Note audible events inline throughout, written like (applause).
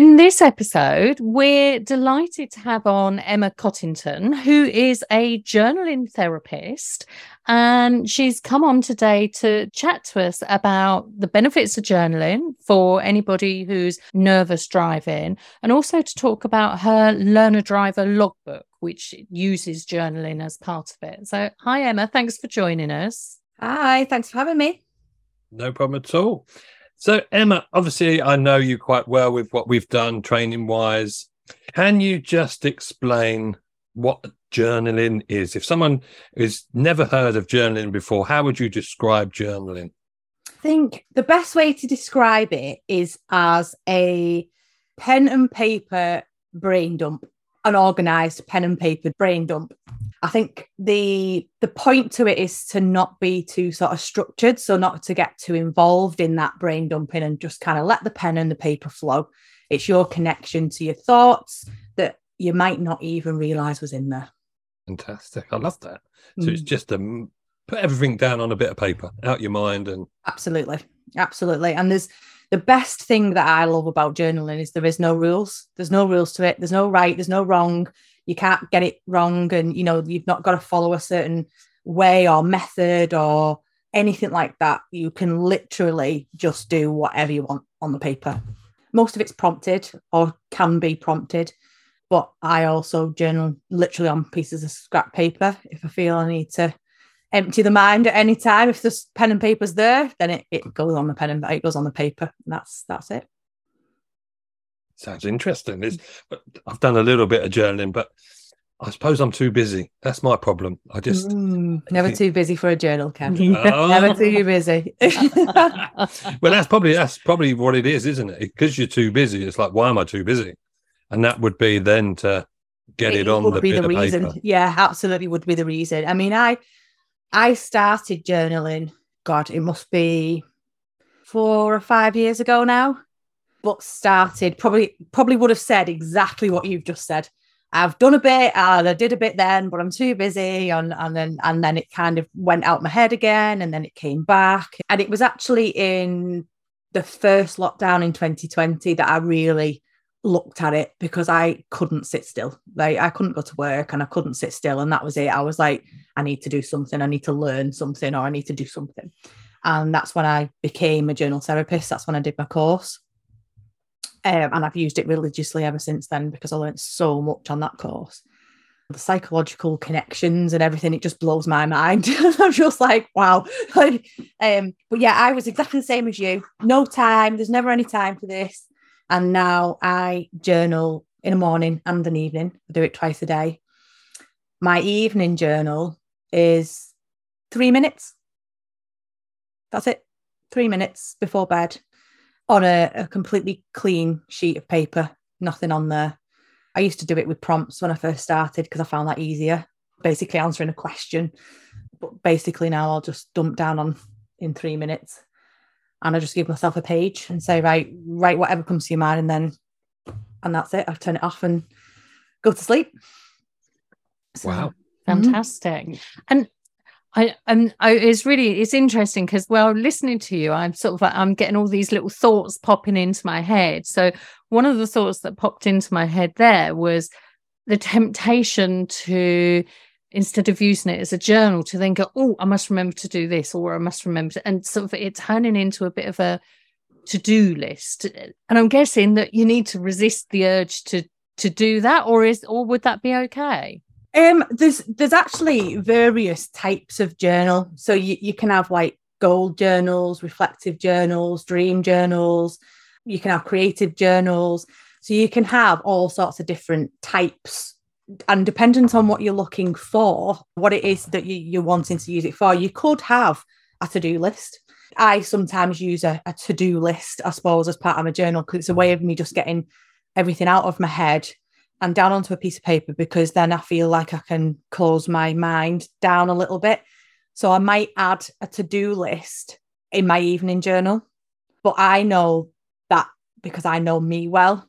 In this episode, we're delighted to have on Emma Cottington, who is a journaling therapist. And she's come on today to chat to us about the benefits of journaling for anybody who's nervous driving, and also to talk about her learner driver logbook, which uses journaling as part of it. So, hi, Emma. Thanks for joining us. Hi, thanks for having me. No problem at all. So, Emma, obviously, I know you quite well with what we've done training wise. Can you just explain what journaling is? If someone has never heard of journaling before, how would you describe journaling? I think the best way to describe it is as a pen and paper brain dump, an organized pen and paper brain dump. I think the the point to it is to not be too sort of structured, so not to get too involved in that brain dumping and just kind of let the pen and the paper flow. It's your connection to your thoughts that you might not even realize was in there. Fantastic. I love that. So mm. it's just to put everything down on a bit of paper, out your mind and Absolutely. Absolutely. And there's the best thing that I love about journaling is there is no rules. There's no rules to it. There's no right, there's no wrong you can't get it wrong and you know you've not got to follow a certain way or method or anything like that. You can literally just do whatever you want on the paper. Most of it's prompted or can be prompted but i also journal literally on pieces of scrap paper. If i feel i need to empty the mind at any time if the pen and paper's there then it, it goes on the pen and it goes on the paper. That's that's it Sounds interesting. It's, but I've done a little bit of journaling, but I suppose I'm too busy. That's my problem. I just mm, never (laughs) too busy for a journal, Cam. (laughs) (laughs) Oh. never too busy. well, that's probably that's probably what it is, isn't it? Because you're too busy. It's like, why am I too busy? And that would be then to get it, it on would the be the reason. Paper. Yeah, absolutely would be the reason. I mean, I I started journaling. God, it must be four or five years ago now but started probably probably would have said exactly what you've just said. I've done a bit and I did a bit then, but I'm too busy. And, and then and then it kind of went out my head again and then it came back. And it was actually in the first lockdown in 2020 that I really looked at it because I couldn't sit still. Like I couldn't go to work and I couldn't sit still. And that was it. I was like, I need to do something, I need to learn something, or I need to do something. And that's when I became a journal therapist. That's when I did my course. Um, and I've used it religiously ever since then because I learned so much on that course. The psychological connections and everything, it just blows my mind. (laughs) I'm just like, wow. (laughs) um, but yeah, I was exactly the same as you. No time, there's never any time for this. And now I journal in the morning and an evening. I do it twice a day. My evening journal is three minutes. That's it. Three minutes before bed on a, a completely clean sheet of paper, nothing on there. I used to do it with prompts when I first started because I found that easier, basically answering a question. But basically now I'll just dump down on in three minutes and I just give myself a page and say, right, write whatever comes to your mind and then and that's it. I turn it off and go to sleep. So, wow. Fantastic. Mm-hmm. And I I, it's really it's interesting because well listening to you I'm sort of I'm getting all these little thoughts popping into my head. So one of the thoughts that popped into my head there was the temptation to instead of using it as a journal to then go oh I must remember to do this or I must remember to, and sort of it turning into a bit of a to-do list. And I'm guessing that you need to resist the urge to to do that or is or would that be okay? Um, there's there's actually various types of journal. So you, you can have like gold journals, reflective journals, dream journals. You can have creative journals. So you can have all sorts of different types. And dependent on what you're looking for, what it is that you, you're wanting to use it for, you could have a to-do list. I sometimes use a, a to-do list, I suppose, as part of my journal because it's a way of me just getting everything out of my head and down onto a piece of paper because then I feel like I can close my mind down a little bit. So I might add a to do list in my evening journal, but I know that because I know me well.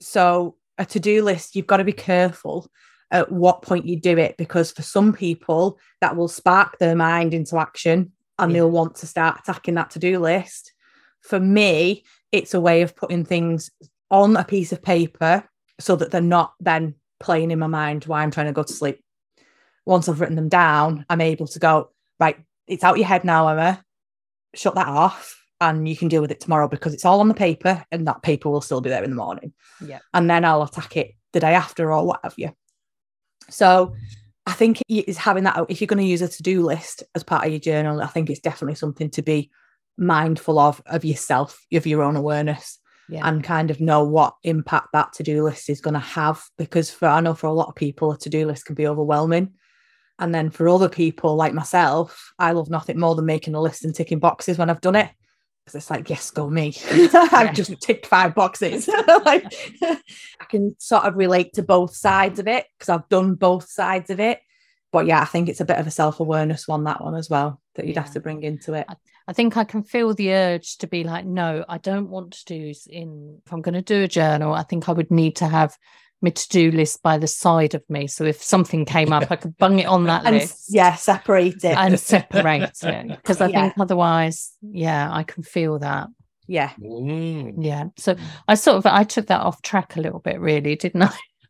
So a to do list, you've got to be careful at what point you do it because for some people that will spark their mind into action and yeah. they'll want to start attacking that to do list. For me, it's a way of putting things on a piece of paper so that they're not then playing in my mind while I'm trying to go to sleep. Once I've written them down, I'm able to go, right, it's out your head now, Emma. Shut that off and you can deal with it tomorrow because it's all on the paper and that paper will still be there in the morning. Yeah. And then I'll attack it the day after or what have you. So I think it's having that if you're going to use a to-do list as part of your journal, I think it's definitely something to be mindful of of yourself, of your own awareness yeah. and kind of know what impact that to-do list is going to have because for I know for a lot of people a to-do list can be overwhelming. And then for other people like myself I love nothing more than making a list and ticking boxes when I've done it. Because it's like yes go me. (laughs) I've just ticked five boxes. (laughs) Like I can sort of relate to both sides of it because I've done both sides of it. But yeah I think it's a bit of a self-awareness one that one as well that you'd yeah. have to bring into it. I, I think I can feel the urge to be like, no, I don't want to do in if I'm going to do a journal, I think I would need to have my to-do list by the side of me. So if something came up, I could bung it on that and, list. Yeah, separate it. And separate it. (laughs) Because I yeah. think otherwise, yeah, I can feel that. Yeah. Mm. Yeah. So I sort of I took that off track a little bit, really, didn't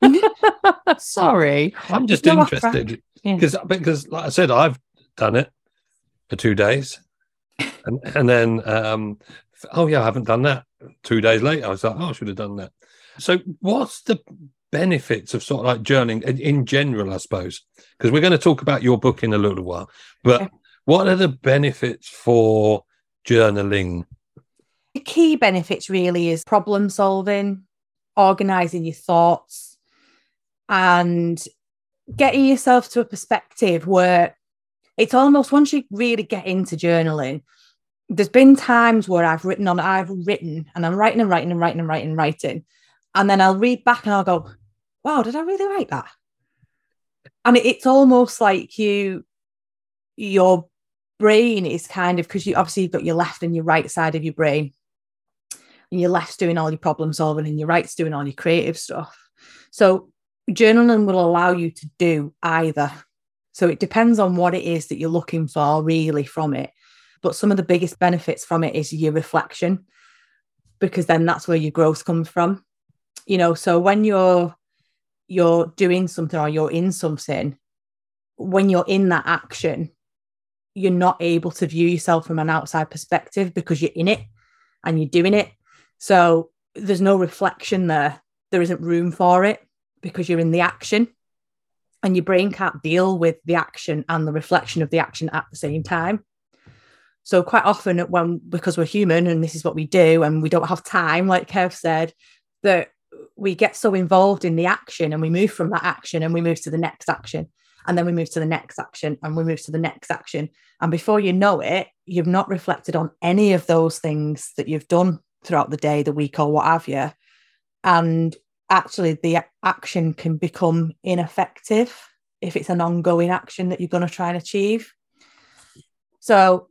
I? (laughs) Sorry. I'm just no interested. Because yeah. because like I said, I've done it for two days and and then um, oh yeah, I haven't done that. Two days later, I was like, oh, I should have done that. So, what's the benefits of sort of like journaling in, in general, I suppose? Because we're going to talk about your book in a little while, but what are the benefits for journaling? The key benefits really is problem solving, organizing your thoughts, and getting yourself to a perspective where it's almost once you really get into journaling, there's been times where I've written on, I've written and I'm writing and writing and writing and writing and writing. And then I'll read back and I'll go, wow, did I really write that? And it's almost like you, your brain is kind of, because you obviously you've got your left and your right side of your brain. And your left's doing all your problem solving and your right's doing all your creative stuff. So journaling will allow you to do either. So it depends on what it is that you're looking for really from it. But some of the biggest benefits from it is your reflection, because then that's where your growth comes from. You know, so when you're you're doing something or you're in something, when you're in that action, you're not able to view yourself from an outside perspective because you're in it and you're doing it. So there's no reflection there. There isn't room for it because you're in the action and your brain can't deal with the action and the reflection of the action at the same time. So quite often when because we're human and this is what we do and we don't have time, like Kev said, that we get so involved in the action and we move from that action and we move to the next action and then we move to the next action and we move to the next action. And before you know it, you've not reflected on any of those things that you've done throughout the day, the week, or what have you. And actually the action can become ineffective if it's an ongoing action that you're going to try and achieve. So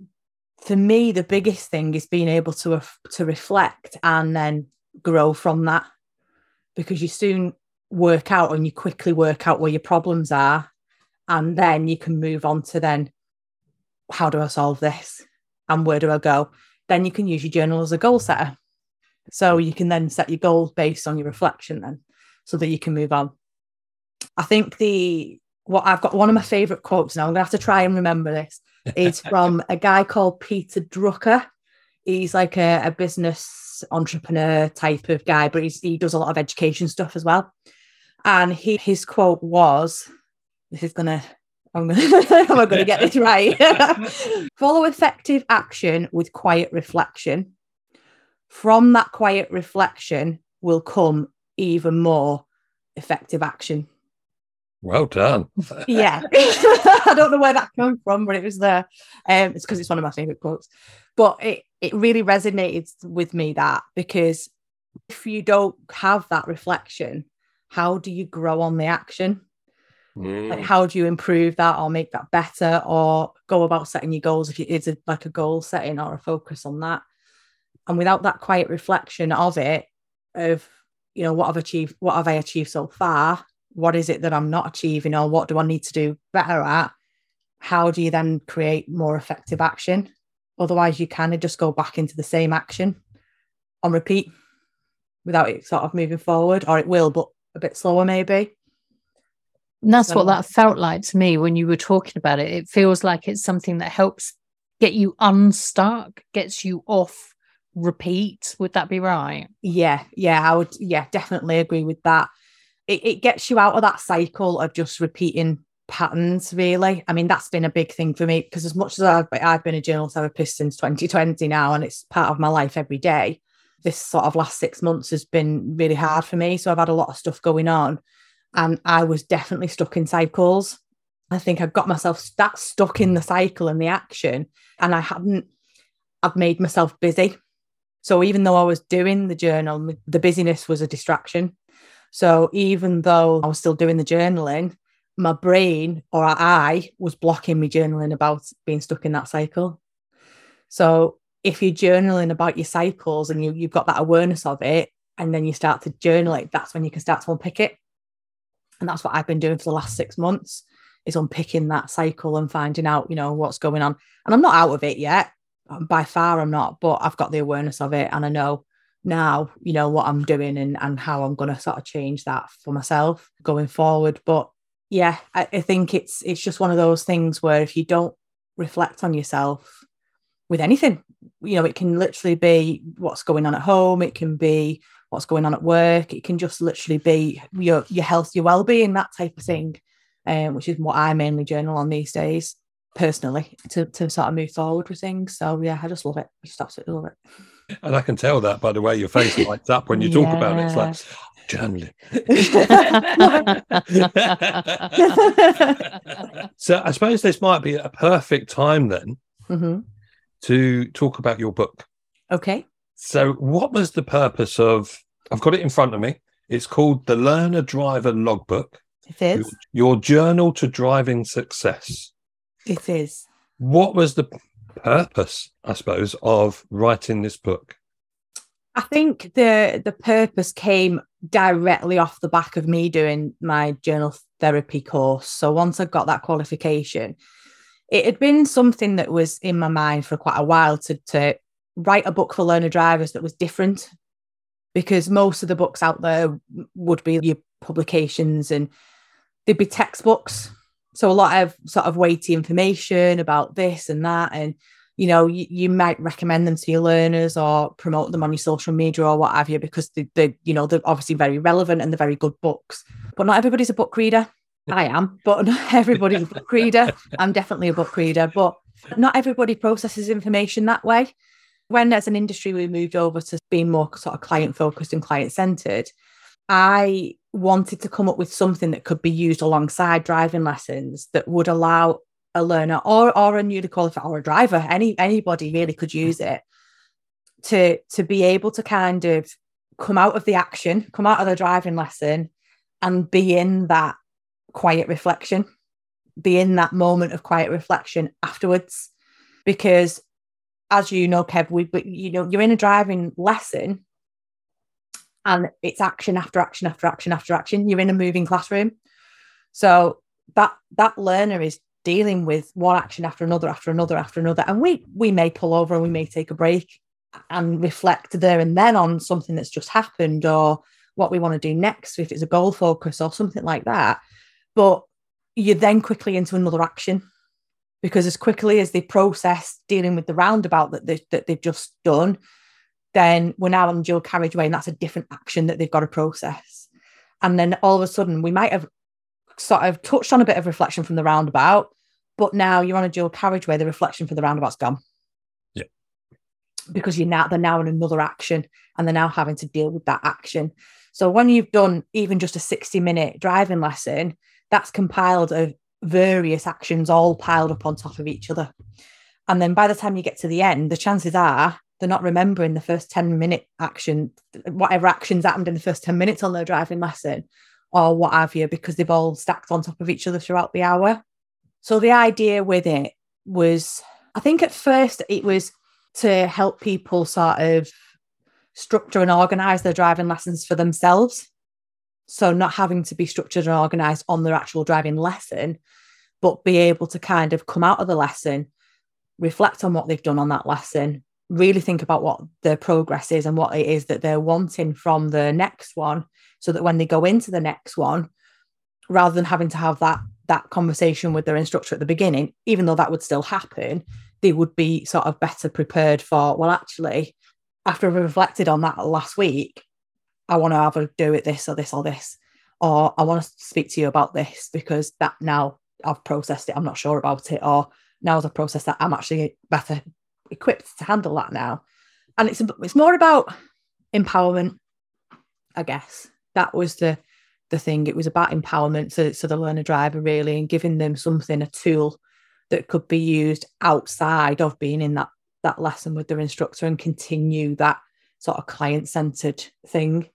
for me, the biggest thing is being able to to reflect and then grow from that, because you soon work out and you quickly work out where your problems are, and then you can move on to then how do I solve this and where do I go? Then you can use your journal as a goal setter. So you can then set your goals based on your reflection then so that you can move on. I think the what I've got one of my favorite quotes now, I'm gonna have to try and remember this, is from a guy called Peter Drucker. He's like a, a business entrepreneur type of guy, but he does a lot of education stuff as well. And he his quote was, this is gonna I'm gonna, (laughs) I'm I gonna get this right? (laughs) Follow effective action with quiet reflection from that quiet reflection will come even more effective action. Well done. yeah. (laughs) (laughs) I don't know where that came from, but it was there. Um, it's because it's one of my favorite quotes. But it, it really resonated with me that because if you don't have that reflection, how do you grow on the action? Mm. Like, how do you improve that or make that better or go about setting your goals if it's a, like a goal setting or a focus on that? And without that quiet reflection of it, of, you know, what I've achieved, what have I achieved so far? What is it that I'm not achieving or what do I need to do better at? How do you then create more effective action? Otherwise, you kind of just go back into the same action on repeat without it sort of moving forward, or it will, but a bit slower maybe. And that's what that felt like to me when you were talking about it. It feels like it's something that helps get you unstuck, gets you off repeat. Would that be right? Yeah, yeah, I would, yeah, definitely agree with that. It, it gets you out of that cycle of just repeating patterns, really. I mean, that's been a big thing for me because as much as I've, I've been a journal therapist since 2020 now, and it's part of my life every day, this sort of last six months has been really hard for me. So I've had a lot of stuff going on, and I was definitely stuck in cycles. I think I got myself that stuck in the cycle and the action, and I hadn't, I've made myself busy. So even though I was doing the journal, the busyness was a distraction. So even though I was still doing the journaling, my brain or I was blocking me journaling about being stuck in that cycle. So if you're journaling about your cycles and you, you've got that awareness of it, and then you start to journal it, that's when you can start to unpick it. And that's what I've been doing for the last six months is unpicking that cycle and finding out, you know, what's going on. And I'm not out of it yet. By far I'm not, but I've got the awareness of it and I know now, you know, what I'm doing and, and how I'm gonna sort of change that for myself going forward. But yeah, I, I think it's it's just one of those things where if you don't reflect on yourself with anything, you know, it can literally be what's going on at home, it can be what's going on at work, it can just literally be your your health, your well-being, that type of thing. Um, which is what I mainly journal on these days, personally, to to sort of move forward with things. So yeah, I just love it. I just absolutely love it. And I can tell that by the way your face lights up when you talk about it. It's like journaling. (laughs) so I suppose this might be a perfect time then Mhm. to talk about your book. Okay. So, what was the purpose of? I've got it in front of me. It's called the Learner Driver Logbook, It is. your journal to driving success. It is. What was the purpose, I suppose, of writing this book? I think the the purpose came directly off the back of me doing my journal therapy course. So once I got that qualification, it had been something that was in my mind for quite a while to to write a book for learner drivers that was different because most of the books out there would be your publications and they'd be textbooks so a lot of sort of weighty information about this and that and you know you, you might recommend them to your learners or promote them on your social media or what have you because they, they you know they're obviously very relevant and they're very good books. But not everybody's a book reader. I am but not (laughs) everybody's a book reader. I'm definitely a book reader but not everybody processes information that way. When as an industry we moved over to being more sort of client focused and client centered i wanted to come up with something that could be used alongside driving lessons that would allow a learner or or a newly qualified or a driver any anybody really could mm-hmm. use it to to be able to kind of come out of the action come out of the driving lesson and be in that quiet reflection be in that moment of quiet reflection afterwards. Because as you know kev we you know you're in a driving lesson and it's action after action after action after action. You're in a moving classroom. So that that learner is dealing with one action after another after another after another. And we we may pull over and we may take a break and reflect there and then on something that's just happened or what we want to do next if it's a goal focus or something like that. But you're then quickly into another action because as quickly as they process dealing with the roundabout that, they, that they've just done then we're now on dual carriageway and that's a different action that they've got to process. And then all of a sudden we might have sort of touched on a bit of reflection from the roundabout but now you're on a dual carriageway the reflection from the roundabout's gone. Yeah. because you're now they're now in another action and they're now having to deal with that action. So when you've done even just a 60 minute driving lesson that's compiled of various actions all piled up on top of each other. And then by the time you get to the end the chances are they're not remembering the first 10 minute action, whatever actions happened in the first 10 minutes on their driving lesson or what have you, because they've all stacked on top of each other throughout the hour. So the idea with it was, I think at first it was to help people sort of structure and organize their driving lessons for themselves. So not having to be structured and organized on their actual driving lesson, but be able to kind of come out of the lesson, reflect on what they've done on that lesson, really think about what their progress is and what it is that they're wanting from the next one so that when they go into the next one rather than having to have that that conversation with their instructor at the beginning even though that would still happen they would be sort of better prepared for well actually after I've reflected on that last week I want to either do it this or this or this or I want to speak to you about this because that now I've processed it I'm not sure about it or now as I've processed that I'm actually better equipped to handle that now. And it's it's more about empowerment, I guess. That was the the thing. It was about empowerment to, to the learner driver really and giving them something, a tool that could be used outside of being in that that lesson with their instructor and continue that sort of client-centered thing.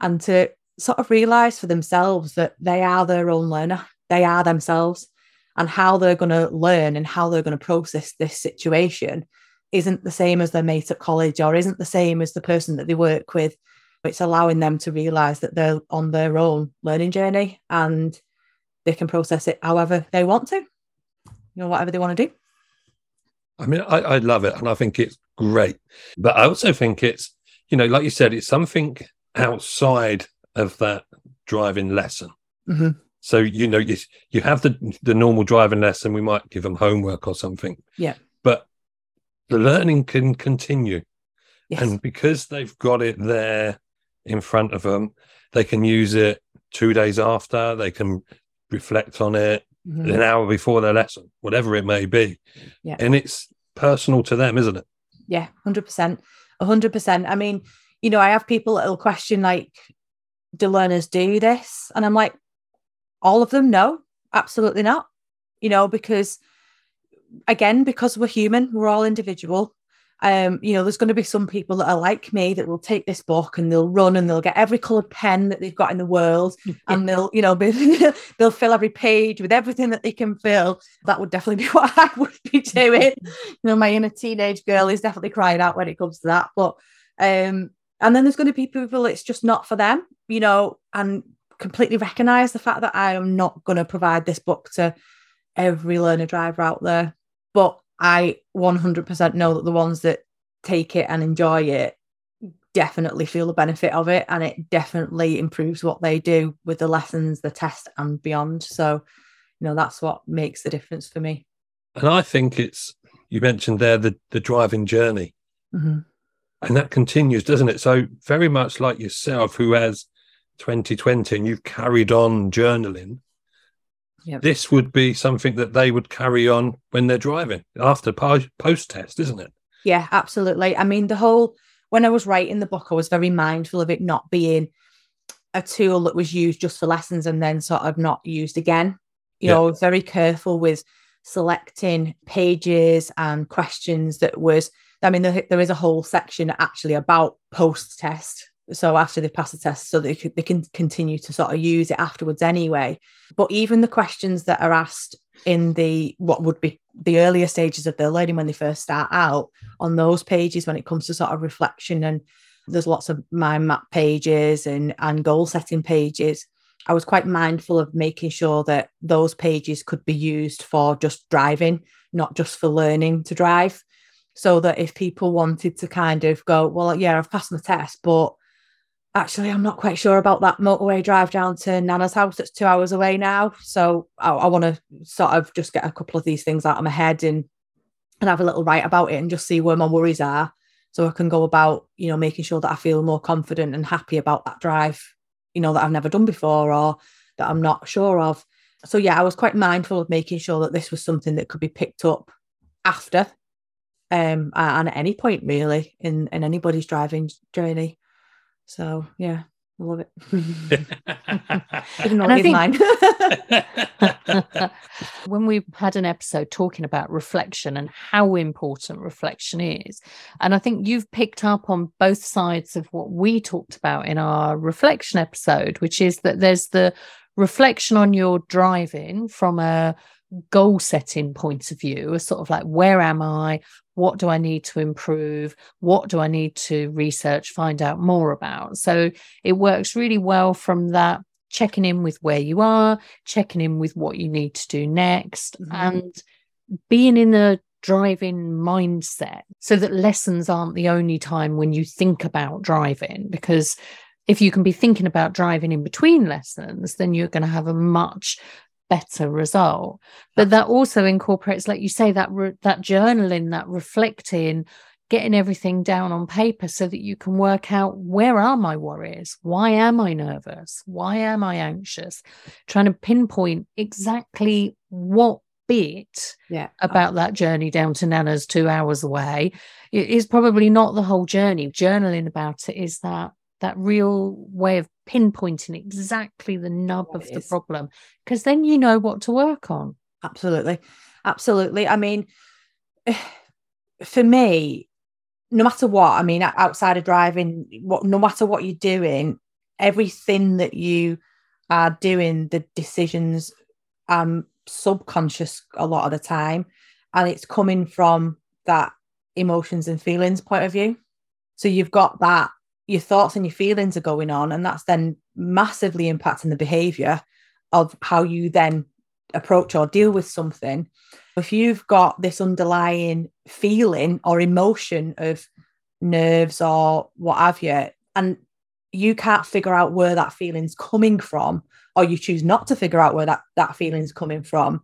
And to sort of realize for themselves that they are their own learner. They are themselves and how they're going to learn and how they're going to process this situation isn't the same as their mate at college or isn't the same as the person that they work with. It's allowing them to realize that they're on their own learning journey and they can process it however they want to, you know, whatever they want to do. I mean, I, I love it and I think it's great. But I also think it's, you know, like you said, it's something outside of that driving lesson. Mm-hmm. So you know, you you have the the normal driving lesson. We might give them homework or something. Yeah. But the learning can continue. Yes. And because they've got it there in front of them, they can use it two days after, they can reflect on it Mhm. an hour before their lesson, whatever it may be. Yeah. And it's personal to them, isn't it? Yeah, hundred percent, hundred percent. I mean, you know, I have people that'll question like, do learners do this? And I'm like, all of them, no, absolutely not. You know, because again, because we're human, we're all individual. Um, you know, there's going to be some people that are like me that will take this book and they'll run and they'll get every coloured pen that they've got in the world (laughs) and they'll, you know, (laughs) they'll fill every page with everything that they can fill. That would definitely be (laughs) what I would be doing. you know, my inner teenage girl is definitely crying out when it comes to that. But um, and then there's going to be people it's just not for them, you know, and completely recognize the fact that I am not going to provide this book to every learner driver out there. But I 100% know that the ones that take it and enjoy it definitely feel the benefit of it and it definitely improves what they do with the lessons the test and beyond so you know that's what makes the difference for me And I think it's you mentioned there the the driving journey. Mhm. and that continues, doesn't it? So very much like yourself, who has 2020 and you've carried on journaling. Yep. This would be something that they would carry on when they're driving after post test, isn't it? Yeah, absolutely. I mean, the whole when I was writing the book, I was very mindful of it not being a tool that was used just for lessons and then sort of not used again. You Yeah. know, very careful with selecting pages and questions that was. I mean, there, there is a whole section actually about post test. So after they pass the test, so they they can continue to sort of use it afterwards anyway. But even the questions that are asked in the what would be the earlier stages of their learning when they first start out on those pages when it comes to sort of reflection and there's lots of mind map pages and and goal setting pages i was quite mindful of making sure that those pages could be used for just driving not just for learning to drive so that if people wanted to kind of go well yeah i've passed my test but actually i'm not quite sure about that motorway drive down to nana's house. That's two hours away now. So i, I want to sort of just get a couple of these things out of my head and and have a little write about it and just see where my worries are. So i can go about you know making sure that i feel more confident and happy about that drive you know that i've never done before or that i'm not sure of. So yeah i was quite mindful of making sure that this was something that could be picked up after um and at any point really in in anybody's driving journey so yeah I love it. (laughs) Even though it is think- mine. (laughs) when we had an episode talking about reflection and how important reflection is, and I think you've picked up on both sides of what we talked about in our reflection episode, which is that there's the reflection on your driving from a goal setting point of view, a sort of like, where am I? What do I need to improve? What do I need to research, find out more about? So it works really well from that checking in with where you are, checking in with what you need to do next, Mhm. and being in a driving mindset so that lessons aren't the only time when you think about driving. Because if you can be thinking about driving in between lessons, then you're going to have a much better result. But that also incorporates, like you say, that re- that journaling, that reflecting, getting everything down on paper so that you can work out where are my worries? Why am i nervous? Why am i anxious? Trying to pinpoint exactly what bit yeah. about uh-huh. that journey down to nana's two hours away. It is probably not the whole journey. Journaling about it is that that real way of pinpointing exactly the nub What of the is. problem because then you know what to work on Absolutely. Absolutely. I mean, (sighs) for me, no matter what, I mean, outside of driving, what no matter what you're doing, everything that you are doing, the decisions um subconscious a lot of the time. And it's coming from that emotions and feelings point of view. So you've got that, your thoughts and your feelings are going on, and that's then massively impacting the behavior of how you then approach or deal with something. If you've got this underlying feeling or emotion of nerves or what have you, and you can't figure out where that feeling's coming from, or you choose not to figure out where that, that feeling's coming from,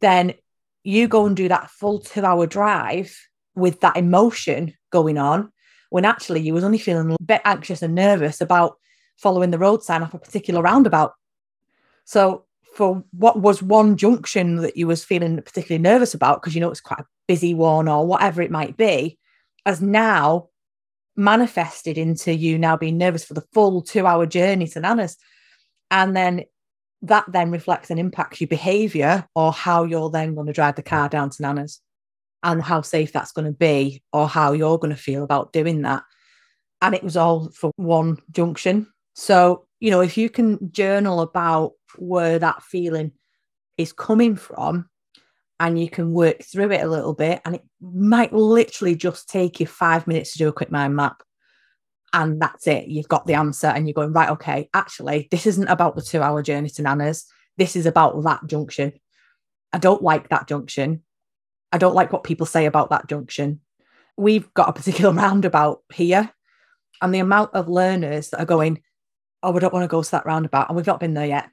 then you go and do that full two hour drive with that emotion going on when actually you was only feeling a bit anxious and nervous about following the road sign off a particular roundabout. So for what was one junction that you was feeling particularly nervous about because you know it's quite a busy one or whatever it might be, has now manifested into you now being nervous for the full two hour journey to Nana's. And then that then reflects and impacts your behavior or how you're then going to drive the car down to Nana's and how safe that's going to be or how you're going to feel about doing that. And it was all for one junction. So, you know, if you can journal about where that feeling is coming from and you can work through it a little bit, and it might literally just take you five minutes to do a quick mind map. And that's it. You've got the answer, and you're going, right, okay, actually, this isn't about the two hour journey to Nana's. This is about that junction. I don't like that junction. I don't like what people say about that junction. We've got a particular (laughs) roundabout here, and the amount of learners that are going, Oh, I don't want to go to that roundabout, and we've not been there yet.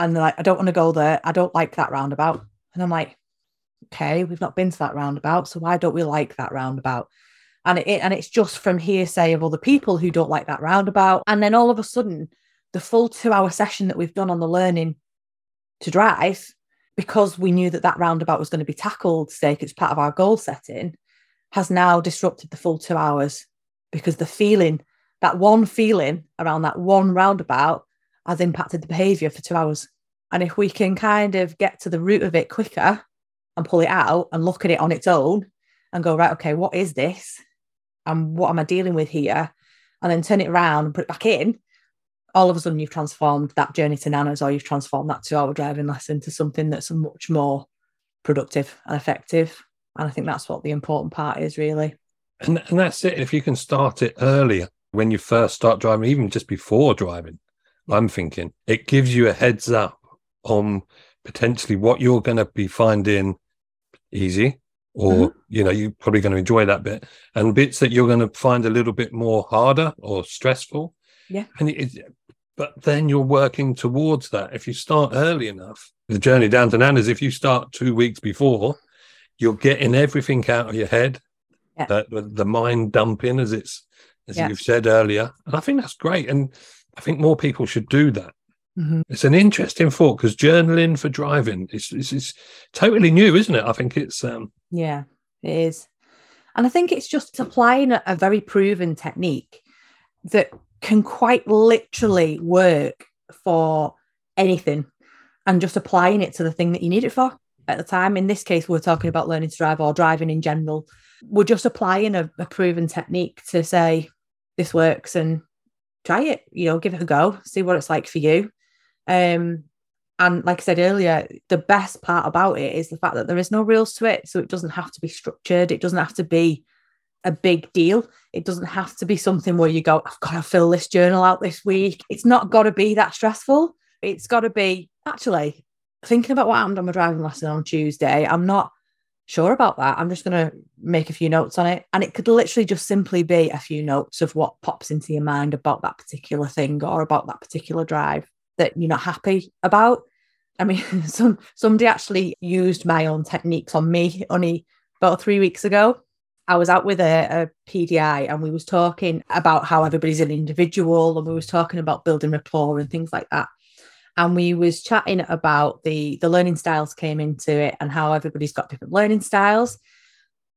And they're like, I don't want to go there. I don't like that roundabout. And I'm like, okay, we've not been to that roundabout, so why don't we like that roundabout? And it and it's just from hearsay of other people who don't like that roundabout. And then all of a sudden, the full two hour session that we've done on the learning to drive, because we knew that that roundabout was going to be tackled, 'cause it's part of our goal setting, has now disrupted the full two hours because the feeling, that one feeling around that one roundabout has impacted the behavior for two hours. And if we can kind of get to the root of it quicker and pull it out and look at it on its own and go, right, okay, what is this? And what am I dealing with here? And then turn it around and put it back in. All of a sudden, you've transformed that journey to Nana's or you've transformed that two hour driving lesson to something that's much more productive and effective. And I think that's what the important part is, really. And, and that's it. If you can start it earlier when you first start driving, even just before driving, I'm thinking it gives you a heads up on potentially what you're going to be finding easy or mm-hmm. you know you're probably going to enjoy that bit and bits that you're going to find a little bit more harder or stressful Yeah. and it, but then you're working towards that if you start early enough the journey down to nana's if you start two weeks before you're getting everything out of your head Yeah. the, the, mind dumping as it's as Yeah. you've said earlier and i think that's great and i think more people should do that Mhm. it's an interesting thought because journaling for driving is is is totally new, isn't it? I think it's um Yeah, it is. And I think it's just applying a, a very proven technique that can quite literally work for anything and just applying it to the thing that you need it for at the time. In this case, we're talking about learning to drive or driving in general. We're just applying a, a proven technique to say, this works and try it, you know, give it a go, see what it's like for you. Um, and like I said earlier, the best part about it is the fact that there is no real it. So it doesn't have to be structured. It doesn't have to be a big deal. It doesn't have to be something where you go, I've got to fill this journal out this week. It's not got to be that stressful. It's got to be actually thinking about what happened on my driving lesson on Tuesday. I'm not sure about that. I'm just going to make a few notes on it. And it could literally just simply be a few notes of what pops into your mind about that particular thing or about that particular drive that you're not happy about. I mean, (laughs) some somebody actually used my own techniques on me only about three weeks ago. I was out with a, a PDI and we was talking about how everybody's an individual and we was talking about building rapport and things like that. And we was chatting about the the learning styles came into it and how everybody's got different learning styles.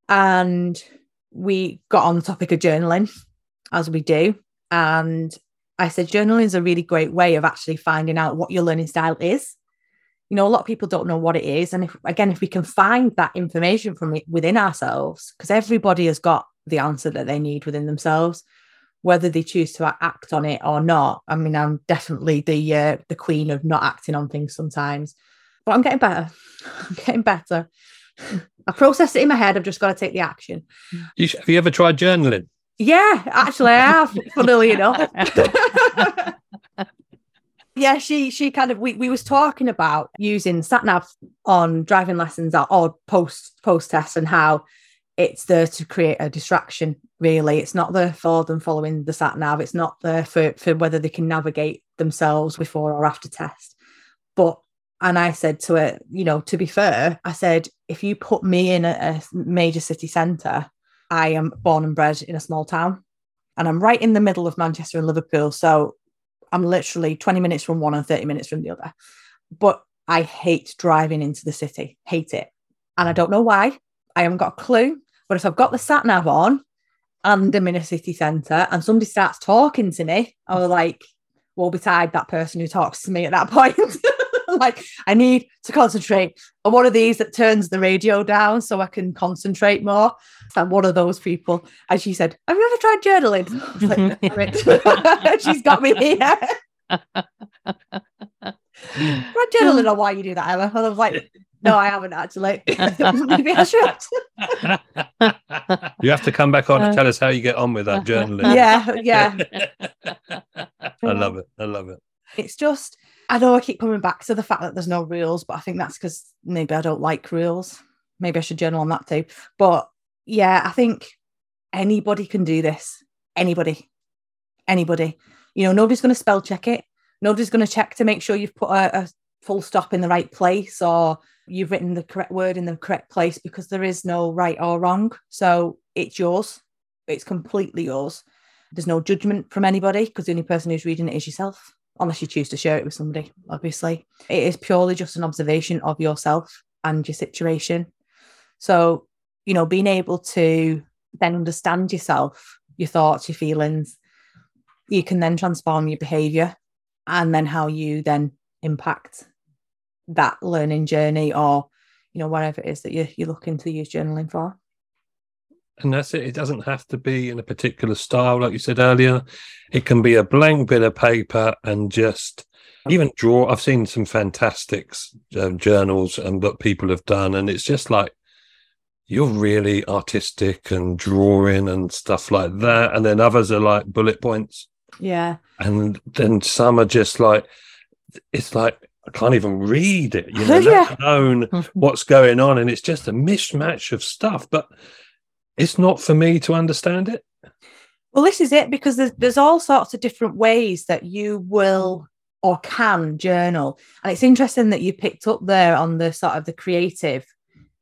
And we got on the topic of journaling, as we do. And I said journaling is a really great way of actually finding out what your learning style is you know a lot of people don't know what it is. And if again if we can find that information from within ourselves because everybody has got the answer that they need within themselves whether they choose to act on it or not. I mean i'm definitely the uh, the queen of not acting on things sometimes but i'm getting better. (laughs) I'm getting better. I process it in my head. I've just got to take the action. You, have you ever tried journaling? Yeah actually i have funnily enough (laughs) yeah, she she kind of we, we was talking about using sat nav on driving lessons or post post test and how it's there to create a distraction. Really, it's not there for them following the sat nav. It's not there for for whether they can navigate themselves before or after test. But and I said to her, you know, to be fair, I said if you put me in a, a major city centre, I am born and bred in a small town, and I'm right in the middle of Manchester and Liverpool. So I'm literally 20 minutes from one and 30 minutes from the other. But I hate driving into the city, hate it. And I don't know why. I haven't got a clue. But if I've got the sat nav on and I'm in a city centre and somebody starts talking to me, I was like, woe betide that person who talks to me at that (laughs) point. Like, I need to concentrate on one of these that turns the radio down so I can concentrate more. I'm one of those people. And she said, I've you ever tried journaling? Like, (laughs) She's got me here. (laughs) Try journaling on why you do that, Emma. And I was like, no, I haven't actually. (laughs) Maybe I should. you have to come back on and tell us how you get on with that journaling. Yeah, yeah. I love it. I love it. It's just I know I keep coming back to the fact that there's no rules, but I think that's because maybe I don't like rules. Maybe I should journal on that too. But yeah, I think anybody can do this. Anybody. Anybody. You know, nobody's going to spell check it. Nobody's going to check to make sure you've put a, a full stop in the right place or you've written the correct word in the correct place because there is no right or wrong. So it's yours. It's completely yours. There's no judgment from anybody because the only person who's reading it is yourself unless you choose to share it with somebody, obviously. It is purely just an observation of yourself and your situation. So, you know, being able to then understand yourself, your thoughts, your feelings, you can then transform your behavior and then how you then impact that learning journey or, you know, whatever it is that you're, you're looking to use journaling for and that's it. It doesn't have to be in a particular style, like you said earlier. It can be a blank bit of paper and just even draw. I've seen some fantastic um, journals and what people have done, and it's just like you're really artistic and drawing and stuff like that. And then others are like bullet points. Yeah. And then some are just like it's like I can't even read it, you know, (laughs) yeah. let alone (laughs) what's going on. And it's just a mismatch of stuff. But it's not for me to understand it. Well, this is it because there's, there's all sorts of different ways that you will or can journal. And it's interesting that you picked up there on the sort of the creative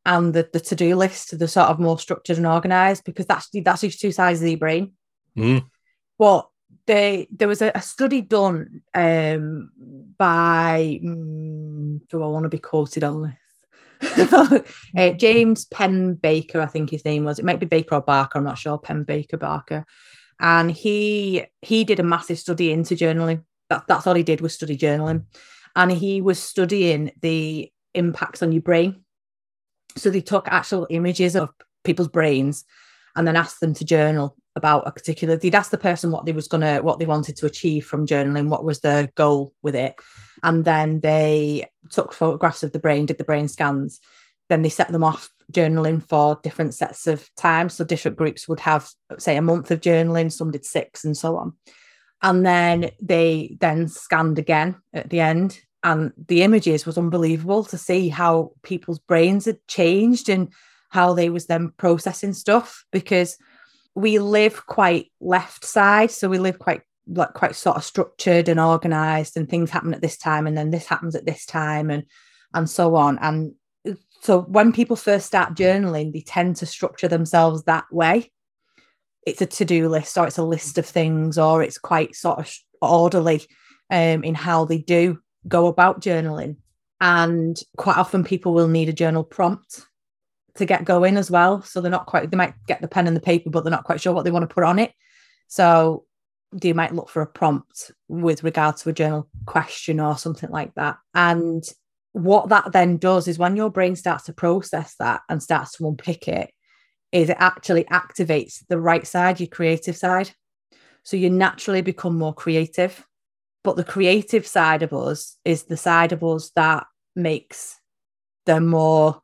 and the, the to-do list, the sort of more structured and organized, because that's that's just two sides of the brain. Mm. Well, they there was a, a study done um, by mm, do I want to be quoted on this? Uh, James Pennebaker, I think his name was. It might be Baker or Barker. I'm not sure. Pennebaker Barker, and he he did a massive study into journaling. That, that's all he did was study journaling, and he was studying the impacts on your brain. So they took actual images of people's brains and then asked them to journal about a particular they'd ask the person what they was gonna what they wanted to achieve from journaling what was their goal with it. And then they took photographs of the brain did the brain scans. Then they set them off journaling for different sets of time. So different groups would have say a month of journaling some did six and so on. And then they then scanned again at the end. And the images was unbelievable to see how people's brains had changed and how they was then processing stuff because we live quite left side so we live quite like quite sort of structured and organized and things happen at this time and then this happens at this time and and so on. And so when people first start journaling they tend to structure themselves that way. It's a to-do list or it's a list of things or it's quite sort of orderly um, in how they do go about journaling. And quite often people will need a journal prompt to get going as well. So they're not quite, they might get the pen and the paper, but they're not quite sure what they want to put on it. So you might look for a prompt with regard to a journal question or something like that. And what that then does is when your brain starts to process that and starts to unpick it, is it actually activates the right side, your creative side. So you naturally become more creative. But the creative side of us is the side of us that makes them more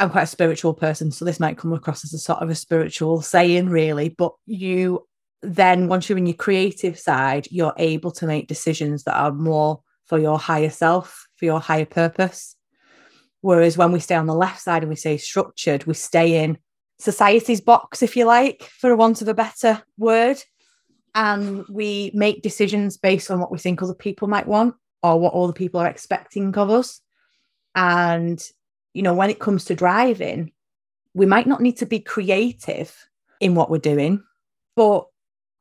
I'm quite a spiritual person, so this might come across as a sort of a spiritual saying, really. But you then, once you're in your creative side, you're able to make decisions that are more for your higher self, for your higher purpose. Whereas when we stay on the left side and we say structured, we stay in society's box, if you like, for want of a better word. And we make decisions based on what we think other people might want or what all the people are expecting of us. And you know, when it comes to driving, we might not need to be creative in what we're doing, but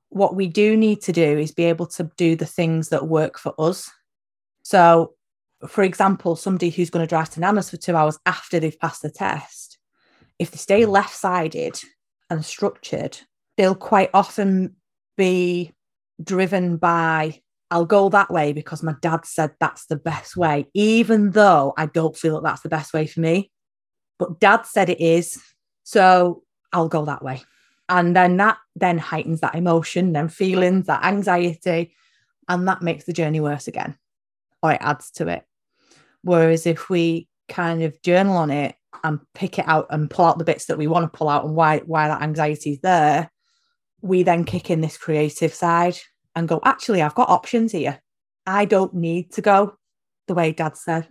what we do need to do is be able to do the things that work for us. So, for example, somebody who's going to drive to Nana's for two hours after they've passed the test, if they stay left sided and structured, they'll quite often be driven by I'll go that way because my dad said that's the best way, even though I don't feel that that's the best way for me. But dad said it is. So I'll go that way. And then that then heightens that emotion, then feelings, that anxiety, and that makes the journey worse again, or it adds to it. Whereas if we kind of journal on it and pick it out and pull out the bits that we want to pull out and why why that anxiety is there, we then kick in this creative side and go, actually, I've got options here. I don't need to go the way dad said.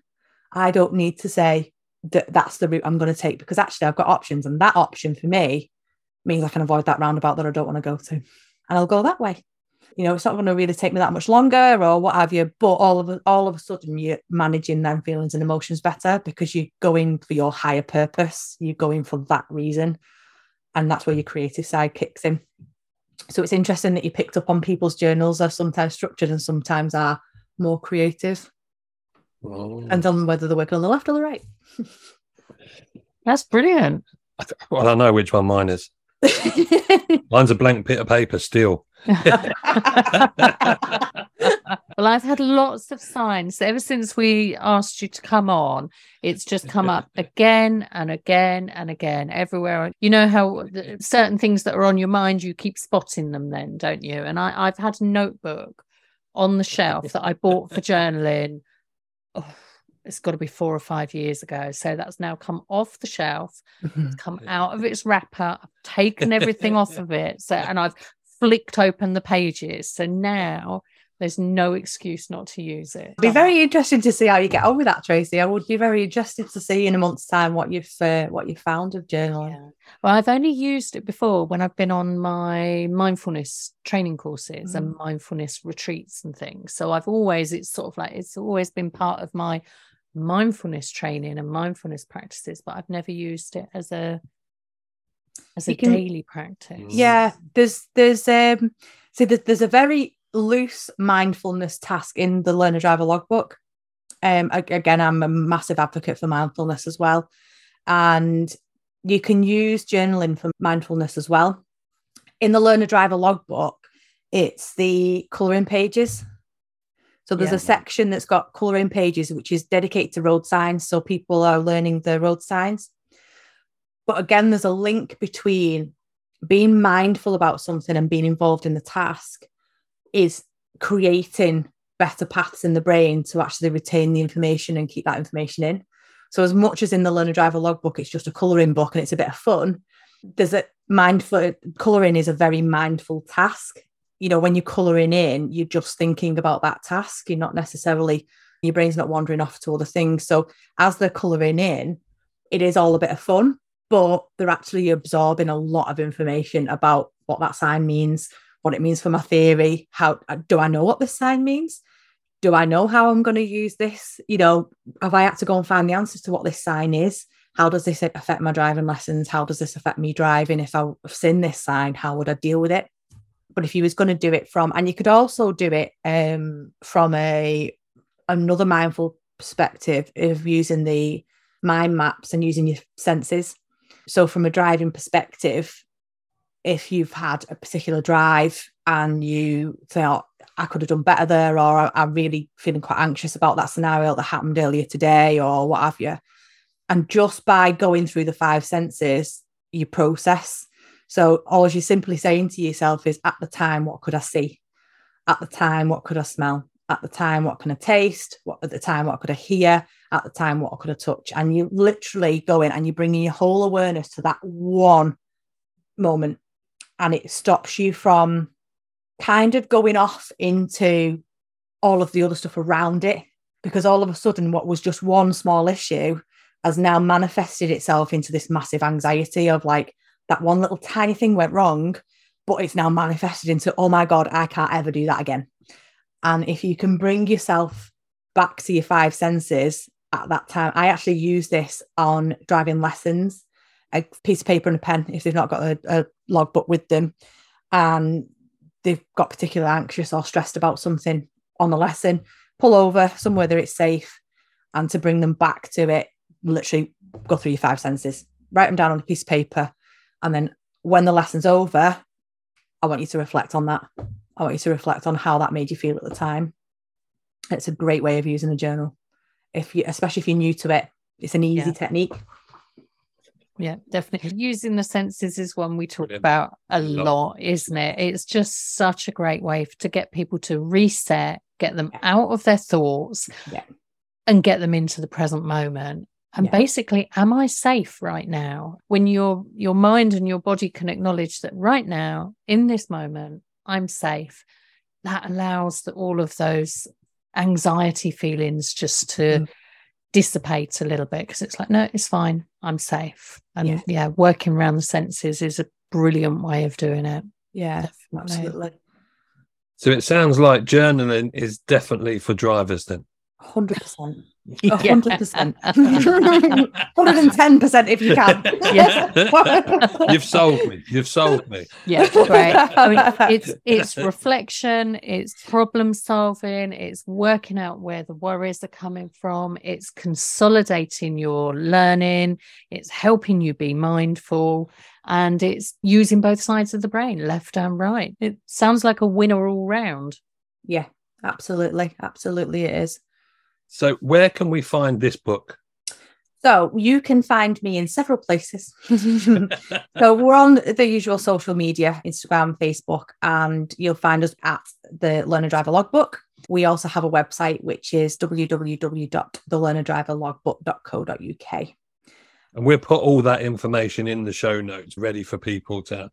I don't need to say that that's the route I'm going to take because actually I've got options. And that option for me means I can avoid that roundabout that I don't want to go to. And I'll go that way. You know, it's not going to really take me that much longer or what have you, but all of a, all of a sudden you're managing them feelings and emotions better because you're going for your higher purpose. You're going for that reason. And that's where your creative side kicks in so it's interesting that you picked up on people's journals are sometimes structured and sometimes are more creative. Oh. and on whether they're working on the left or the right. (laughs) That's brilliant. Well i know which one mine is. (laughs) Mine's a blank bit of paper still well, I've had lots of signs ever since we asked you to come on. It's just come up (laughs) again and again and again everywhere. You know how certain things that are on your mind, you keep spotting them, then, don't you? And I, I've had a notebook on the shelf that I bought for journaling. Oh, it's got to be four or five years ago. So that's now come off the shelf, (laughs) come out of its wrapper. I've taken everything off of it. So, and I've flicked open the pages. So now there's no excuse not to use it. It'd be very interesting to see how you get on with that, Tracey. I would be very interested to see in a month's time what you've uh, what you found of journaling. Yeah. Well, I've only used it before when I've been on my mindfulness training courses mm. and mindfulness retreats and things. So I've always it's sort of like it's always been part of my mindfulness training and mindfulness practices, but I've never used it as a as a can, daily practice. Yeah, there's there's um so there's a very loose mindfulness task in the learner Driver logbook. Um, again, I'm a massive advocate for mindfulness as well. And you can use journaling for mindfulness as well. in the learner driver logbook, it's the colouring pages. So there's Yeah. a section that's got colouring pages, which is dedicated to road signs. So people are learning the road signs. But again, there's a link between being mindful about something and being involved in the task is creating better paths in the brain to actually retain the information and keep that information in. So as much as in the learner driver logbook, it's just a colouring book and it's a bit of fun. There's a mindful colouring is a very mindful task. You know, when you're colouring in, you're just thinking about that task. You're not necessarily your brain's not wandering off to other things. So as they're colouring in, it is all a bit of fun, but they're actually absorbing a lot of information about what that sign means, what it means for my theory. How do I know what this sign means? Do I know how I'm going to use this? You know, have I had to go and find the answers to what this sign is? How does this affect my driving lessons? How does this affect me driving? If I've seen this sign, how would I deal with it? But if you was going to do it from, and you could also do it um, from a another mindful perspective of using the mind maps and using your senses. So, from a driving perspective, if you've had a particular drive and you say, oh, I could have done better there, or I'm really feeling quite anxious about that scenario that happened earlier today, or what have you. And just by going through the five senses, you process. So, all you're simply saying to yourself is, at the time, what could I see? At the time, what could I smell? At the time, what can I taste? What at the time, what could I hear? At the time, what I could have touched. And you literally go in and you're bringing your whole awareness to that one moment, and it stops you from kind of going off into all of the other stuff around it. Because all of a sudden what was just one small issue has now manifested itself into this massive anxiety of like that one little tiny thing went wrong but it's now manifested into oh my god i can't ever do that again. And if you can bring yourself back to your five senses at that time i actually use this on driving lessons a piece of paper and a pen if they've not got a, a logbook with them and they've got particularly anxious or stressed about something on the lesson, pull over somewhere that it's safe and to bring them back to it, literally go through your five senses, write them down on a piece of paper. And then when the lesson's over, I want you to reflect on that. I want you to reflect on how that made you feel at the time. It's a great way of using a journal. If you, especially if you're new to it, it's an easy Yeah. technique. Yeah, definitely. Using the senses is one we talk Brilliant. about a Lot. lot, isn't it? It's just such a great way to get people to reset, get them Yeah. out of their thoughts Yeah. and get them into the present moment. And Yeah. basically, am I safe right now? When your your mind and your body can acknowledge that right now, in this moment, I'm safe, that allows the, all of those anxiety feelings just to Mm. dissipate a little bit because it's like, no, it's fine. I'm safe. And Yeah. yeah. working around the senses is a brilliant way of doing it. Yeah, Definitely. absolutely. So it sounds like journaling is definitely for drivers then. 100%. 100%. 110% if you can. (laughs) Yeah. (laughs) You've sold me. You've sold me. Yeah, great. I mean, (laughs) it's it's reflection, it's problem solving, it's working out where the worries are coming from, it's consolidating your learning, it's helping you be mindful, and it's using both sides of the brain, left and right. It sounds like a winner all round. Yeah, absolutely. Absolutely, it is. So where can we find this book? So you can find me in several places. (laughs) so we're on the usual social media Instagram, Facebook, and you'll find us at the Learner Driver Logbook. We also have a website, which is www.thelearnerdriverlogbook.co.uk. And we'll put all that information in the show notes ready for people to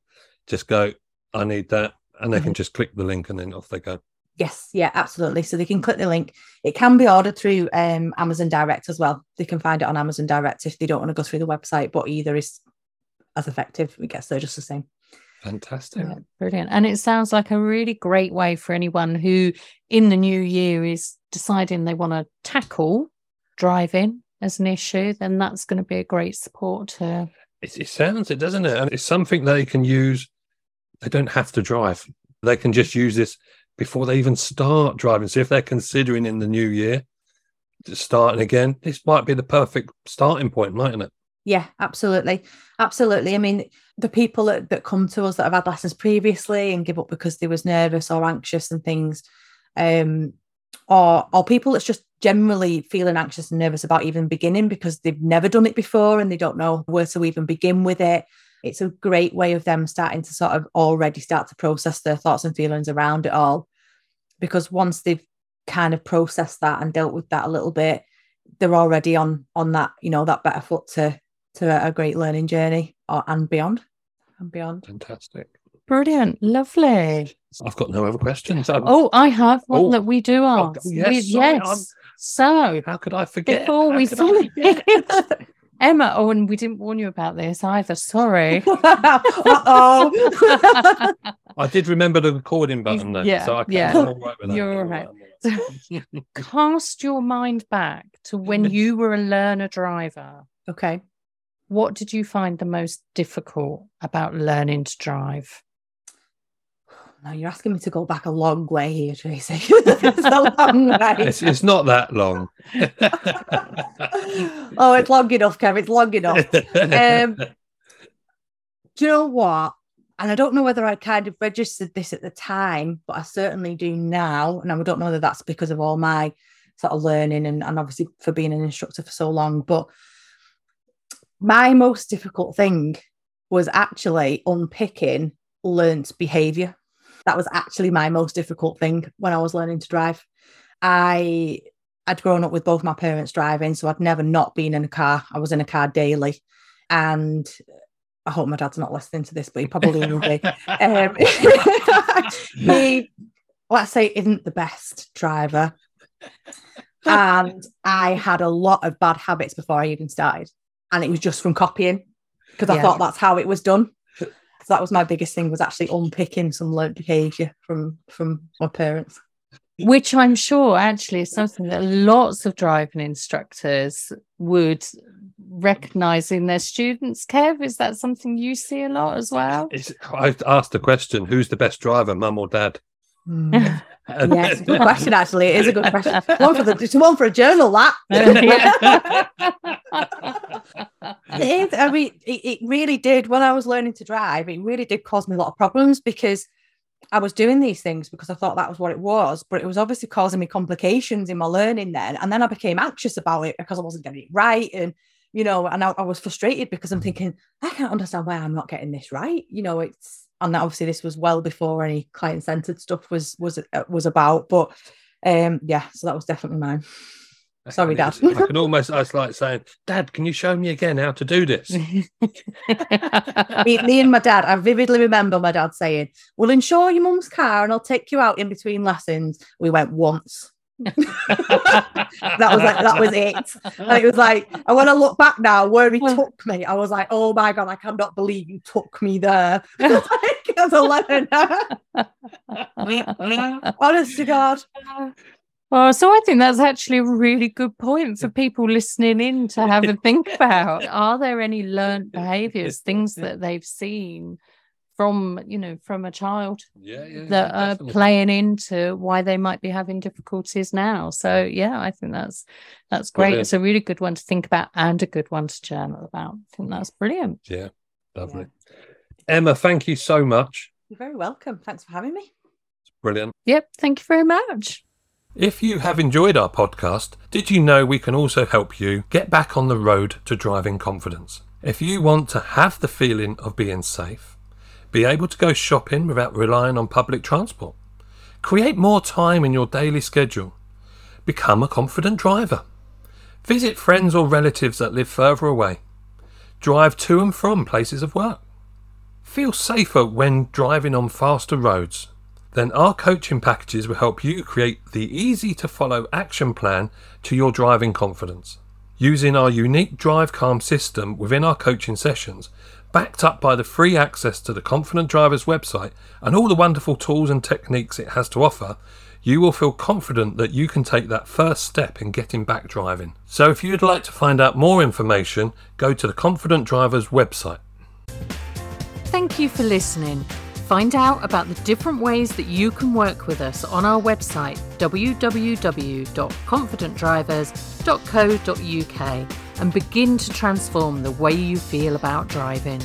just go, I need that. And they can mm-hmm. just click the link and then off they go. Yes, yeah, absolutely. So they can click the link. It can be ordered through um, Amazon Direct as well. They can find it on Amazon Direct if they don't want to go through the website, but either is as effective. I guess they're just the same. Fantastic. Yeah, brilliant. And it sounds like a really great way for anyone who in the new year is deciding they want to tackle driving as an issue, then that's going to be a great support to It, it sounds it, doesn't it? And it's something they can use. They don't have to drive. They can just use this before they even start driving. So if they're considering in the new year starting again, this might be the perfect starting point, mightn't it? Yeah, absolutely. Absolutely. I mean, the people that, that come to us that have had lessons previously and give up because they was nervous or anxious and things, um, or or people that's just generally feeling anxious and nervous about even beginning because they've never done it before and they don't know where to even begin with it. It's a great way of them starting to sort of already start to process their thoughts and feelings around it all. Because once they've kind of processed that and dealt with that a little bit, they're already on on that, you know, that better foot to to a great learning journey or and beyond. And beyond. Fantastic. Brilliant. Lovely. I've got no other questions. I'm- Oh, I have one Oh. that we do Oh, ask. yes, We- sorry, yes. So how could I forget? before How we could I (laughs) forget? Emma, oh, and we didn't warn you about this either. Sorry. (laughs) Uh-oh. (laughs) I did remember the recording button though, Yeah, so I can, yeah. I'm all right with that. You're right. All right. (laughs) Cast your mind back to when you were a learner driver. okay. What did you find the most difficult about learning to drive? Now you're asking me to go back a long way here, Tracey. (laughs) it's a long way. it's, it's not that long. (laughs) oh, it's long enough, Kev. It's long enough. Um, Do you know what? And I don't know whether I kind of registered this at the time, but I certainly do now. And I don't know whether that's because of all my sort of learning and, and obviously for being an instructor for so long. But my most difficult thing was actually unpicking learnt behavior. That was actually my most difficult thing when I was learning to drive. I I'd grown up with both my parents driving, so I'd never not been in a car. I was in a car daily. And I hope my dad's not listening to this, but he probably will be. Um, (laughs) he, let's say, isn't the best driver. And I had a lot of bad habits before I even started. And it was just from copying because I Yeah. thought that's how it was done. So that was my biggest thing was actually unpicking some learned behavior from from my parents. Which I'm sure actually is something that lots of driving instructors would recognize in their students. Kev, is that something you see a lot as well? It's, I asked the question: Who's the best driver, mum or dad? (laughs) Mm. yeah, it's a good question. Actually, it is a good question. One for the it's one for a journal. That (laughs) (laughs) I mean, it, it really did. When I was learning to drive, it really did cause me a lot of problems because I was doing these things because I thought that was what it was, but it was obviously causing me complications in my learning then. And then I became anxious about it because I wasn't getting it right. And, you know, and I, I was frustrated because I'm thinking, I can't understand why I'm not getting this right. You know, it's, and obviously this was well before any client centered stuff was, was, uh, was about. But um, yeah, so that was definitely mine. Sorry, Dad. I can almost. I was like saying, "Dad, can you show me again how to do this?" (laughs) me, me and my dad, I vividly remember my dad saying, We'll insure your mum's car and I'll take you out in between lessons. We went once. (laughs) that was like that was it. And it was like, and when I look back now where he took me, I was like, oh my god, I cannot believe you took me there. (laughs) like, as a learner. Honest to God. Well, so I think that's actually a really good point for people listening in to have a think (laughs) about. Are there any learned behaviors, things that they've seen from, you know, from a child Yeah, yeah. that are definitely. playing into why they might be having difficulties now? So yeah, I think that's that's great. Brilliant. It's a really good one to think about and a good one to journal about. I think that's brilliant. Yeah, lovely. Emma, thank you so much. You're very welcome. Thanks for having me. It's Brilliant. Yep, thank you very much. If you have enjoyed our podcast, did you know we can also help you get back on the road to driving confidence? If you want to have the feeling of being safe, be able to go shopping without relying on public transport, create more time in your daily schedule, become a confident driver, visit friends or relatives that live further away, drive to and from places of work, feel safer when driving on faster roads, then our coaching packages will help you create the easy to follow action plan to your driving confidence. Using our unique Drive Calm system within our coaching sessions, backed up by the free access to the Confident Drivers website and all the wonderful tools and techniques it has to offer, you will feel confident that you can take that first step in getting back driving. So if you'd like to find out more information, go to the Confident Drivers website. Thank you for listening. Find out about the different ways that you can work with us on our website www.confidentdrivers.co.uk and begin to transform the way you feel about driving.